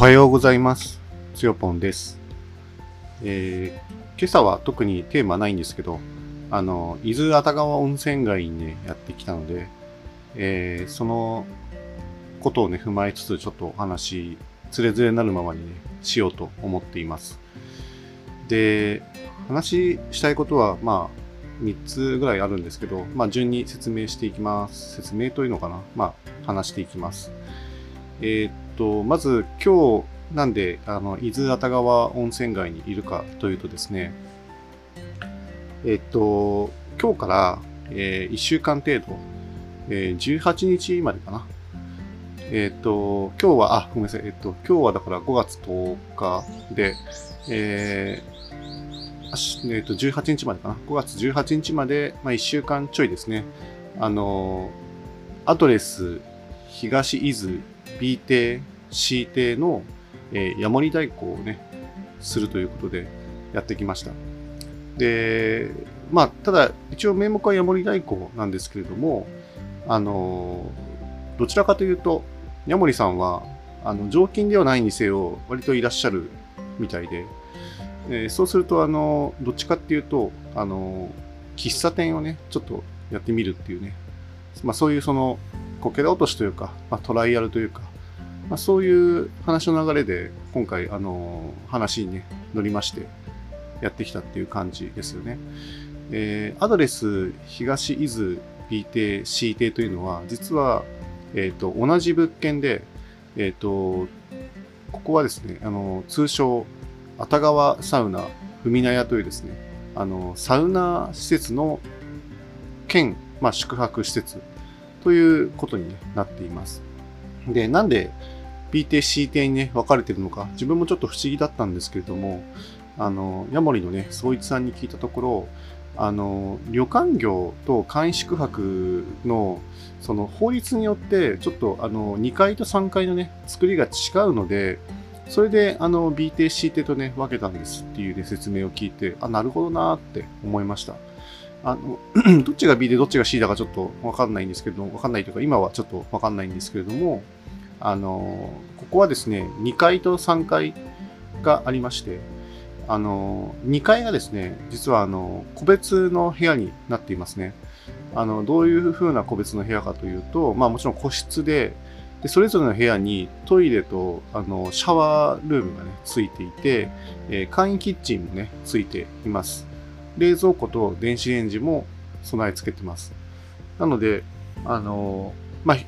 おはようございます。つよぽんです。えー今朝は特にテーマないんですけど、あの、伊豆熱川温泉街にね、やってきたので、えーそのことをね、踏まえつつ、ちょっとお話、つれづれなるままにね、しようと思っています。で、話したいことは、まあ、3つぐらいあるんですけど、まあ、順に説明していきます。説明というのかな？まあ、話していきます。えーと、まず今日、なんで、あの、伊豆熱川温泉街にいるかというとですね、えっと、今日から、え1週間程度、えー18日までかな。えっと、今日は、あ、ごめんなさい、えっと、今日はだから5月10日で、えーえっと、18日までかな。5月18日まで、まあ、1週間ちょいですね。あの、アドレス、東伊豆 B 邸 C 邸の、えー、ヤモリ代行をね、するということでやってきました。で、まあ、ただ、一応名目はヤモリ代行なんですけれども、あの、どちらかというと、ヤモリさんは、あの、常勤ではないにせよ、割といらっしゃるみたいで、えーそうすると、あの、どっちかっていうと、あの、喫茶店をね、ちょっとやってみるっていうね、まあ、そういうその、こけら落としというか、まあ、トライアルというか、まあ、そういう話の流れで、今回、あの、話にね、乗りまして、やってきたっていう感じですよね。えーアドレス、東伊豆 B 邸 C 邸というのは、実は、えっ、と、同じ物件で、えっ、と、ここはですね、あの、通称、熱川サウナ、海名屋というですね、あの、サウナ施設の兼、まあ、宿泊施設ということになっています。で、なんで B 邸 C 邸にね、分かれてるのか、自分もちょっと不思議だったんですけれども、あの、ヤモリのね、総一さんに聞いたところ、あの、旅館業と簡易宿泊の、その法律によって、ちょっとあの、2階と3階のね、作りが違うので、それで、あの、B 邸 C 邸とね、分けたんですっていうね、説明を聞いて、あ、なるほどなーって思いました。あの、どっちが B でどっちが C だかちょっとわかんないんですけど、わかんないというか、今はちょっとわかんないんですけれども、あの、ここはですね、2階と3階がありまして、あの、2階がですね、実はあの、個別の部屋になっていますね。あの、どういう風な個別の部屋かというと、まあもちろん個室で、でそれぞれの部屋にトイレとあのシャワールームがね、ついていて、えー簡易キッチンもね、ついています。冷蔵庫と電子レンジも備え付けてます。なので、あのまあ、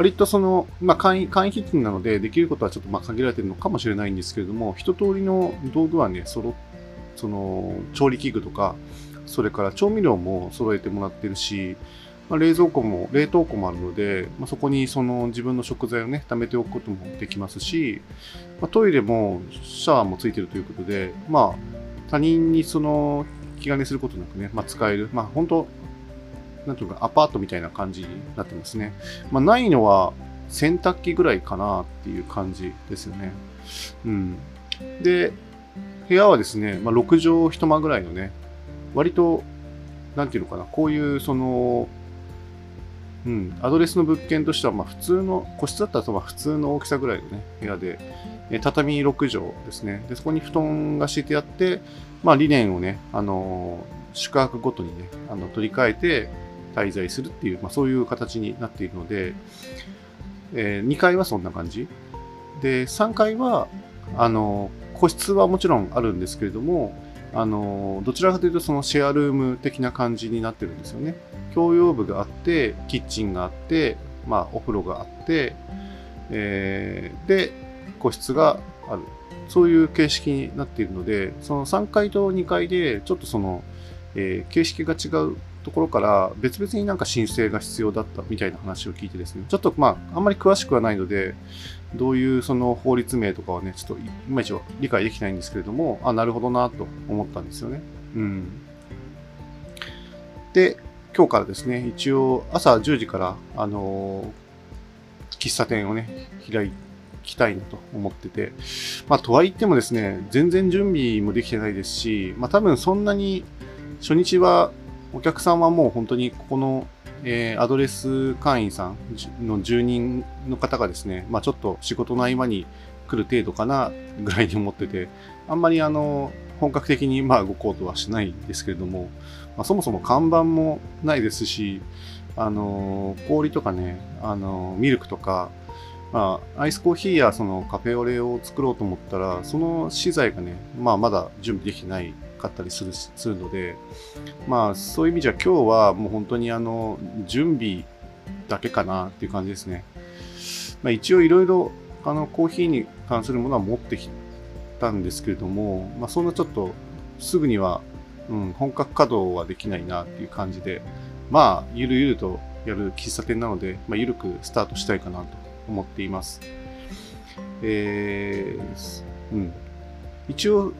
割とその、まあ、簡易、簡易キッチンなので、できることはちょっとまあ限られてるのかもしれないんですけれども、一通りの道具はね、そろ、その、調理器具とか、それから調味料も揃えてもらってるし、まあ、冷蔵庫も、冷凍庫もあるので、まあ、そこにその自分の食材をね、貯めておくこともできますし、まあ、トイレもシャワーもついてるということで、まあ、他人にその気兼ねすることなくね、まあ、使える、まあ、本当なんていうか、アパートみたいな感じになってますね。まあ、ないのは洗濯機ぐらいかなっていう感じですよね。うん。で、部屋はですね、まあ、6畳一間ぐらいのね、割と、なんていうのかな、こういう、その、うん、アドレスの物件としては、まあ、普通の、個室だったらまあ普通の大きさぐらいのね、部屋で、え畳6畳ですね。で、そこに布団が敷いてあって、まあ、理念をね、あのー宿泊ごとにね、あの取り替えて滞在するっていう、まあ、そういう形になっているので、え2階はそんな感じ。で、3階は、あの個室はもちろんあるんですけれども、あのどちらかというとそのシェアルーム的な感じになってるんですよね。共用部があって、キッチンがあって、まあ、お風呂があって、えーで、個室がある。そういう形式になっているので、その3階と2階で、ちょっとその、えー形式が違うところから、別々になんか申請が必要だったみたいな話を聞いてですね、ちょっとまあ、あんまり詳しくはないので、どういうその法律名とかはね、ちょっといまいちは理解できないんですけれども、あ、なるほどなと思ったんですよね。うん。で、今日からですね、一応朝10時から、あのー喫茶店をね、開きたいなと思ってて、まあ、とはいってもですね、全然準備もできてないですし、まあ、多分そんなに初日はお客さんはもう本当にここの、えーアドレス会員さんの住人の方がですね、まあ、ちょっと仕事の合間に来る程度かなぐらいに思ってて、あんまりあの、本格的にまあ動こうとはしないんですけれども、まあ、そもそも看板もないですし、あの氷とかね、あのミルクとか、まあ、アイスコーヒーやそのカフェオレを作ろうと思ったら、その資材がね、まあ、まだ準備できてないかったりするするので、まあ、そういう意味じゃ今日はもう本当にあの準備だけかなっていう感じですね。まあ、一応いろいろあのコーヒーに関するものは持ってきたんですけれども、まあ、そんなちょっとすぐには、うん、本格稼働はできないなっていう感じで、まあ、ゆるゆるとやる喫茶店なので、まあ、ゆるくスタートしたいかなと思っています。えー、うん。一応、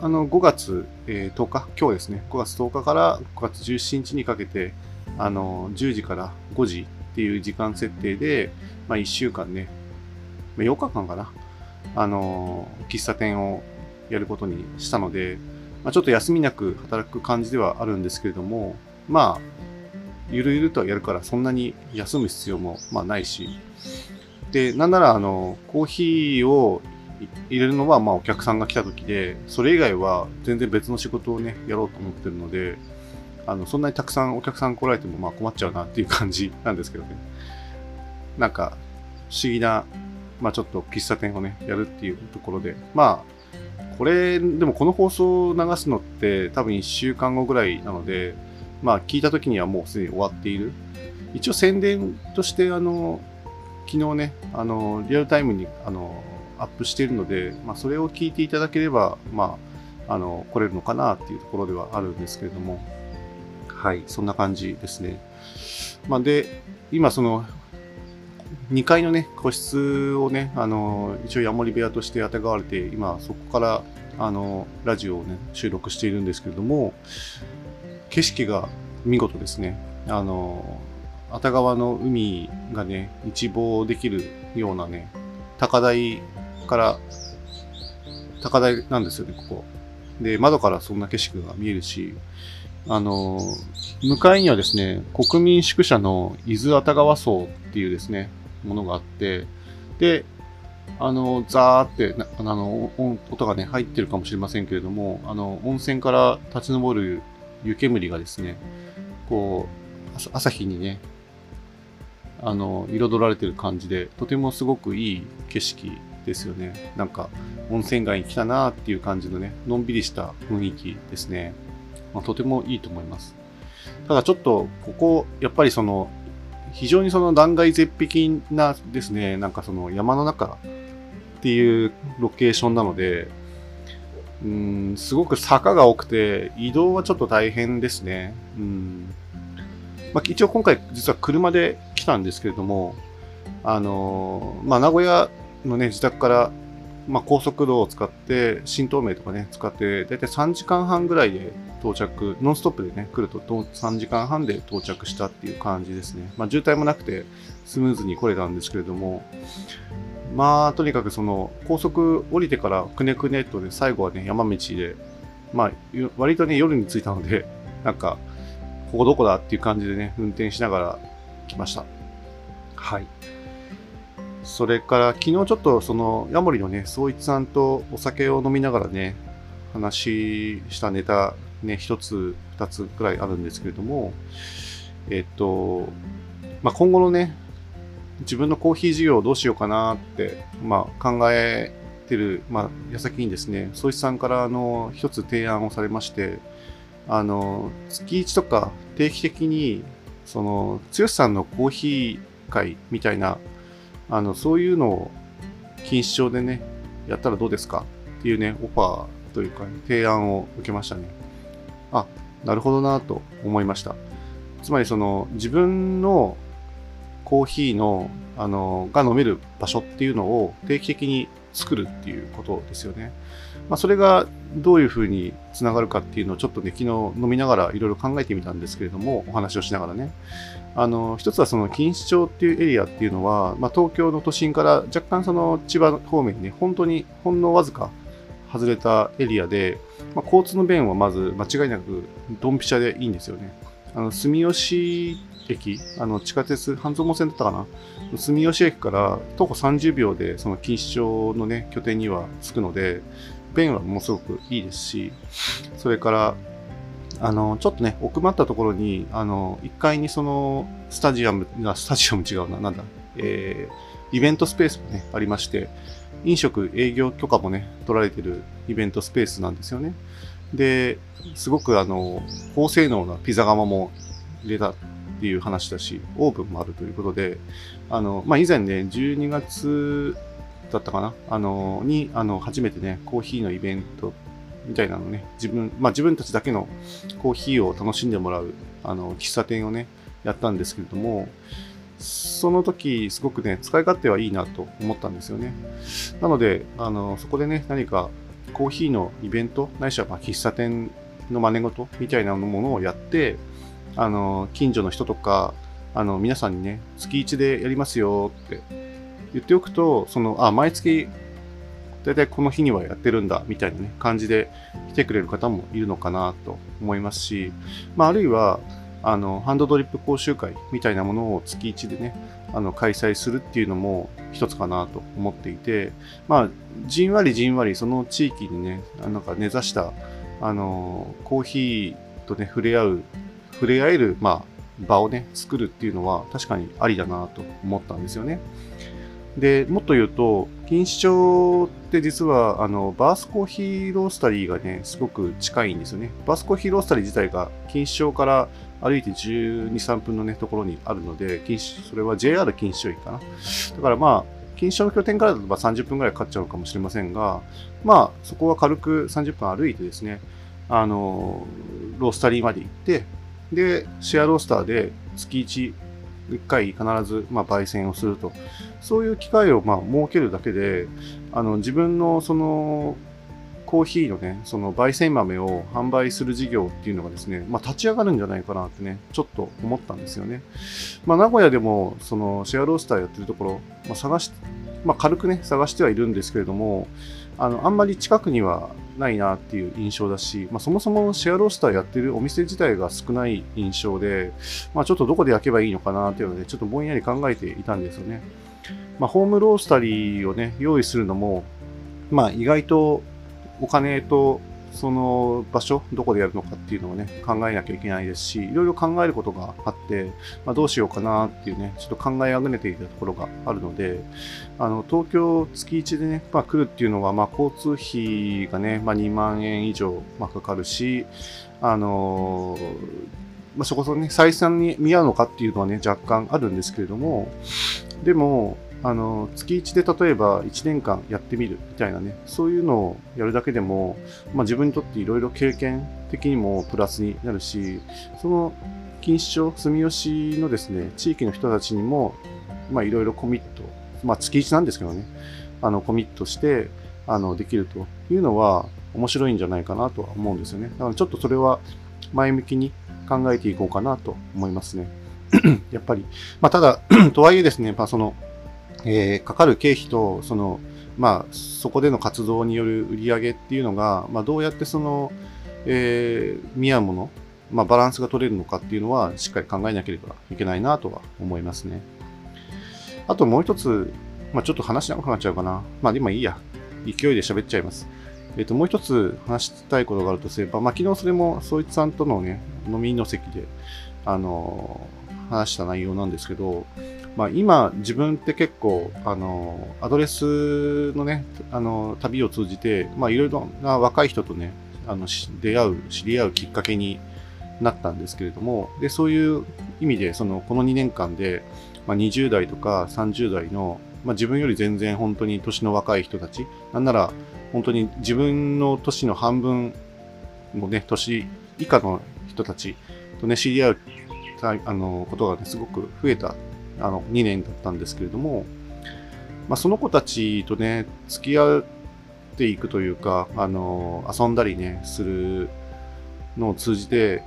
あの、5月、えー、10日、今日ですね、5月10日から5月17日にかけて、あの、10時から5時っていう時間設定で、まあ、1週間ね、まあ、8日間かな、あの、喫茶店をやることにしたので、まあ、ちょっと休みなく働く感じではあるんですけれども、まあ、ゆるゆるとやるからそんなに休む必要もまあないし、で、なんならあの、コーヒーを入れるのはまあお客さんが来た時で、それ以外は全然別の仕事をね、やろうと思ってるので、あの、そんなにたくさんお客さん来られてもまあ困っちゃうなっていう感じ なんですけどね。なんか、不思議な、まあちょっと喫茶店をね、やるっていうところで、まあ、これ、でもこの放送を流すのって多分1週間後ぐらいなので、まあ聞いた時にはもうすでに終わっている。一応宣伝としてあの、昨日ね、あの、リアルタイムにあの、アップしているので、まあそれを聞いていただければ、まあ、あの、来れるのかなっていうところではあるんですけれども、はい、そんな感じですね。まあで、今その、2階のね、個室をね、あの、一応ヤモリ部屋としてあてがわれて、今そこから、あの、ラジオをね、収録しているんですけれども、景色が見事ですね。あの、熱川の海がね、一望できるようなね、高台から、高台なんですよね、ここ。で、窓からそんな景色が見えるし、あの、向かいにはですね、国民宿舎の伊豆熱川荘っていうですね、ものがあって、で、あの、ザーって、あの、音がね、入ってるかもしれませんけれども、あの、温泉から立ち上る湯煙がですね、こう、朝日にね、あの、彩られてる感じで、とてもすごくいい景色ですよね。なんか、温泉街に来たなっていう感じのね、のんびりした雰囲気ですね。まあ、とてもいいと思います。ただちょっと、ここ、やっぱりその、非常にその断崖絶壁なですね、なんかその山の中っていうロケーションなので、うん、すごく坂が多くて、移動はちょっと大変ですね。うん。まあ、一応今回実は車で来たんですけれども、あのまあ、名古屋のね、自宅から、まあ、高速道を使って、新東名とかね、使って、だいたい3時間半ぐらいで到着、ノンストップでね、来ると3時間半で到着したっていう感じですね。まあ、渋滞もなくて、スムーズに来れたんですけれども、まあ、とにかくその、高速降りてからくねくねっとで、最後はね、山道で、まあ、割とね、夜に着いたので、なんか、ここどこだっていう感じでね、運転しながら来ました。はい。それから、昨日ちょっとその、ヤモリのね、総一さんとお酒を飲みながらね、話したネタ、ね、一つ、二つくらいあるんですけれども、えっと、まあ、今後のね、自分のコーヒー事業をどうしようかなって、まあ、考えてる、まあ、矢先にですね、総一さんからあの一つ提案をされまして、あの月1とか定期的にその剛さんのコーヒー会みたいなあのそういうのを錦糸町でねやったらどうですかっていうねオファーというか、ね、提案を受けましたねあなるほどなと思いましたつまりその自分のコーヒーの、あの、が飲める場所っていうのを定期的に作るっていうことですよね。まあ、それがどういうふうにつながるかっていうのをちょっとね、昨日飲みながらいろいろ考えてみたんですけれども、お話をしながらね。あの、一つはその錦糸町っていうエリアっていうのは、まあ、東京の都心から若干その千葉方面にね、本当にほんのわずか外れたエリアで、まあ、交通の便はまず間違いなくドンピシャでいいんですよね。あの、住吉駅、あの地下鉄、半蔵門線だったかな？住吉駅から徒歩30秒でその錦糸町のね、拠点には着くので、便はものすごくいいですし、それから、あの、ちょっとね、奥まったところに、あの、1階にその、スタジアム、スタジアム違うな、なんだ、えー、イベントスペースもね、ありまして、飲食営業許可もね、取られてるイベントスペースなんですよね。で、すごくあの、高性能なピザ窯も入れたっていう話だし、オーブンもあるということで、あの、まあ、以前ね、12月だったかな、あの、に、あの、初めてね、コーヒーのイベントみたいなのね、自分、まあ、自分たちだけのコーヒーを楽しんでもらう、あの、喫茶店をね、やったんですけれども、その時、すごくね、使い勝手はいいなと思ったんですよね。なので、あの、そこでね、何かコーヒーのイベント、ないしはま喫茶店の真似事みたいなものをやって、あの、近所の人とか、あの、皆さんにね、月1でやりますよって言っておくと、その、あ、毎月、だいたいこの日にはやってるんだ、みたいなね、感じで来てくれる方もいるのかなと思いますし、まあ、あるいは、あの、ハンドドリップ講習会みたいなものを月1でね、あの、開催するっていうのも一つかなと思っていて、まあ、じんわりじんわりその地域にね、なんか根ざした、あの、コーヒーとね、触れ合う、触れ合える、まあ、場をね、作るっていうのは確かにありだなと思ったんですよね。で、もっと言うと、錦糸町って実は、あの、バースコーヒーロースタリーがね、すごく近いんですよね。バースコーヒーロースタリー自体が錦糸町から歩いて12、3分のね、ところにあるので、それは JR 錦糸町駅かな。だからまあ、錦糸町の拠点からだと30分くらいかかっちゃうかもしれませんが、まあ、そこは軽く30分歩いてですね、あの、ロースタリーまで行って、で、シェアロースターで月1、1回必ず、まあ、焙煎をすると。そういう機会を、まあ、設けるだけで、あの、自分の、その、コーヒーのね、その焙煎豆を販売する事業っていうのがですね、まあ、立ち上がるんじゃないかなってね、ちょっと思ったんですよね。まあ、名古屋でも、そのシェアロースターやってるところ、まあ、探し、まあ、軽くね、探してはいるんですけれども、あの、あんまり近くにはないなっていう印象だし、まあ、そもそもシェアロースターやってるお店自体が少ない印象で、まあ、ちょっとどこで焼けばいいのかなっていうので、ちょっとぼんやり考えていたんですよね。まあ、ホームロースタリーをね、用意するのも、まあ、意外とお金とその場所、どこでやるのかっていうのをね、考えなきゃいけないですし、いろいろ考えることがあって、まあ、どうしようかなっていうね、ちょっと考えあぐねていたところがあるので、あの、東京月1でね、まあ、来るっていうのは、まあ、交通費がね、まあ、2万円以上、まあ、かかるし、あのまあ、そこそね、採算に見合うのかっていうのはね、若干あるんですけれども、でも、あの月1で例えば1年間やってみるみたいなね、そういうのをやるだけでも、まあ、自分にとっていろいろ経験的にもプラスになるし、その錦糸町、住吉のですね、地域の人たちにも、まあいろいろコミット、まあ月1なんですけどね、あのコミットして、あの、できるというのは面白いんじゃないかなとは思うんですよね。だからちょっとそれは前向きに考えていこうかなと思いますね。やっぱり。まあただ、とはいえですね、まあその、えー、かかる経費と、その、まあ、そこでの活動による売り上げっていうのが、まあ、どうやってその、えー、見合うもの、まあ、バランスが取れるのかっていうのは、しっかり考えなければいけないなとは思いますね。あともう一つ、まあ、ちょっと話長くなっちゃうかな。まあ、今いいや。勢いで喋っちゃいます。えっ、ー、と、もう一つ話したいことがあるとすれば、まあ、昨日それも、そいつさんとのね、飲みの席で、あのー、話した内容なんですけど、まあ、今、自分って結構、あの、アドレスのね、あの、旅を通じて、まあ、いろいろな若い人とね、あの、出会う、知り合うきっかけになったんですけれども、で、そういう意味で、その、この2年間で、まあ、20代とか30代の、まあ、自分より全然本当に年の若い人たち、なんなら、本当に自分の年の半分もね、年以下の人たちとね、知り合うあのことがね、すごく増えたあの2年だったんですけれども、まあ、その子たちとね、付き合っていくというか、あの遊んだりね、するのを通じて、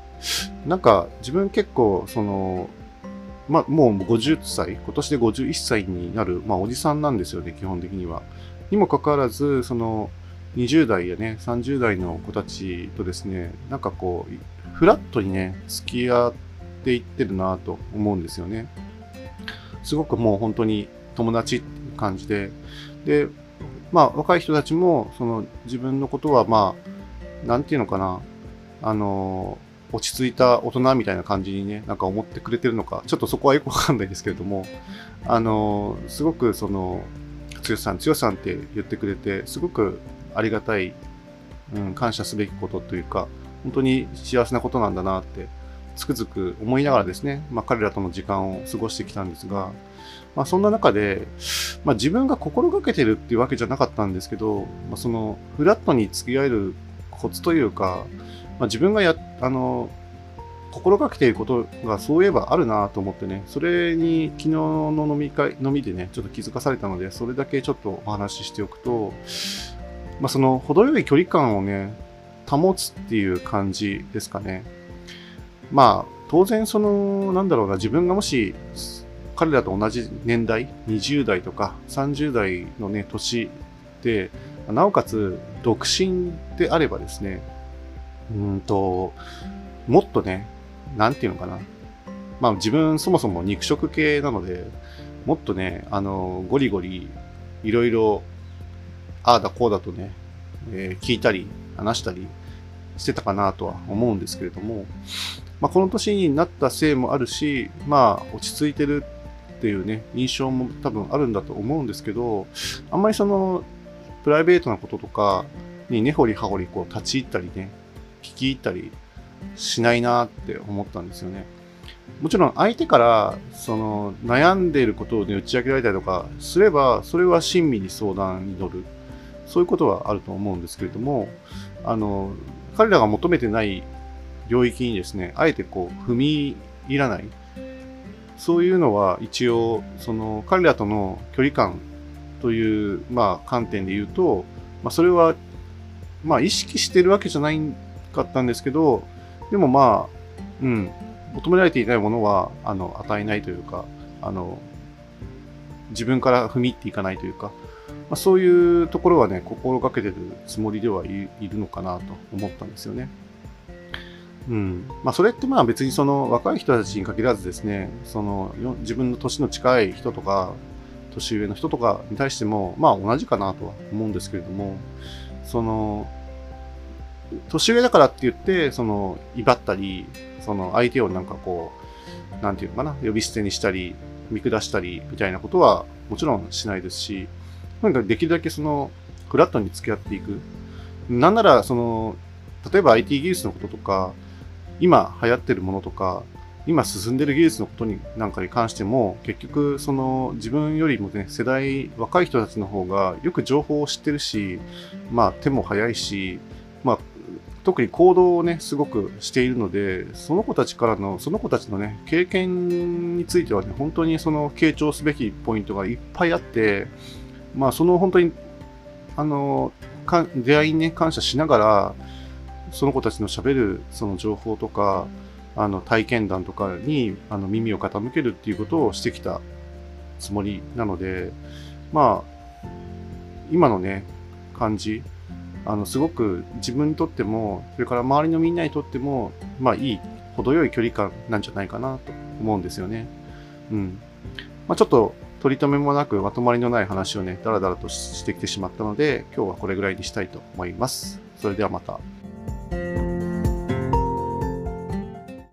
なんか自分結構、その、まあ、もう50歳、今年で51歳になる、まあ、おじさんなんですよね、基本的には。にもかかわらず、その、20代やね、30代の子たちとですね、なんかこう、フラットにね、付き合っていってるなと思うんですよね。すごくもう本当に友達って感じで、で、まあ若い人たちも、その自分のことはまあ、なんていうのかな、あの、落ち着いた大人みたいな感じにね、なんか思ってくれてるのか、ちょっとそこはよくわかんないですけれども、あの、すごくその、剛さん、剛さんって言ってくれて、すごくありがたい、うん、感謝すべきことというか、本当に幸せなことなんだなって、つくづく思いながらですね、まあ彼らとの時間を過ごしてきたんですが、まあそんな中で、まあ自分が心がけてるっていうわけじゃなかったんですけど、まあそのフラットに付き合えるコツというか、まあ自分がや、あの、心がけていることがそういえばあるなと思ってね、それに昨日の飲み会、飲みでね、ちょっと気づかされたので、それだけちょっとお話ししておくと、まあ、その程よい距離感をね、保つっていう感じですかね。まあ、当然その、なんだろうな、自分がもし、彼らと同じ年代、20代とか30代のね、年で、なおかつ独身であればですね、うんと、もっとね、なんていうのかな。まあ自分そもそも肉食系なので、もっとね、あの、ゴリゴリ、いろいろ、ああだこうだとね、えー、聞いたり、話したりしてたかなとは思うんですけれども、まあこの年になったせいもあるし、まあ落ち着いてるっていうね、印象も多分あるんだと思うんですけど、あんまりその、プライベートなこととかに根掘り葉掘りこう立ち入ったりね、聞き入ったりしないなって思ったんですよね。もちろん相手からその悩んでいることを、ね、打ち明けられたりとかすれば、それは親身に相談に乗る。そういうことはあると思うんですけれども、あの、彼らが求めてない領域にですね、あえてこう踏み入らない。そういうのは一応、その彼らとの距離感という、まあ、観点で言うと、まあ、それは、まあ、意識してるわけじゃないかったんですけど、でもまあ、うん、求められていないものは、あの、与えないというか、あの、自分から踏み入っていかないというか、まあ、そういうところはね、心がけてるつもりではいるのかなと思ったんですよね。うん。まあ、それってまあ別にその若い人たちに限らずですね、その自分の年の近い人とか、年上の人とかに対しても、まあ同じかなとは思うんですけれども、その、年上だからって言って、その、威張ったり、その相手をなんかこう、なんていうのかな、呼び捨てにしたり、見下したり、みたいなことはもちろんしないですし、なんかできるだけその、フラットに付き合っていく。なんなら、その、例えば IT 技術のこととか、今流行ってるものとか、今進んでる技術のことになんかに関しても、結局、その自分よりもね、世代、若い人たちの方がよく情報を知ってるし、まあ手も早いし、まあ特に行動をね、すごくしているので、その子たちからの、その子たちのね、経験についてはね、本当にその傾聴すべきポイントがいっぱいあって、まあ、その本当に、あの、出会いにね、感謝しながら、その子たちのしゃべるその情報とか、あの、体験談とかに、あの、耳を傾けるっていうことをしてきたつもりなので、まあ、今のね、感じ、あの、すごく自分にとっても、それから周りのみんなにとっても、まあいい、程よい距離感なんじゃないかなと思うんですよね。うん。まあちょっと、取り留めもなくまとまりのない話をね、だらだらとしてきてしまったので、今日はこれぐらいにしたいと思います。それではまた。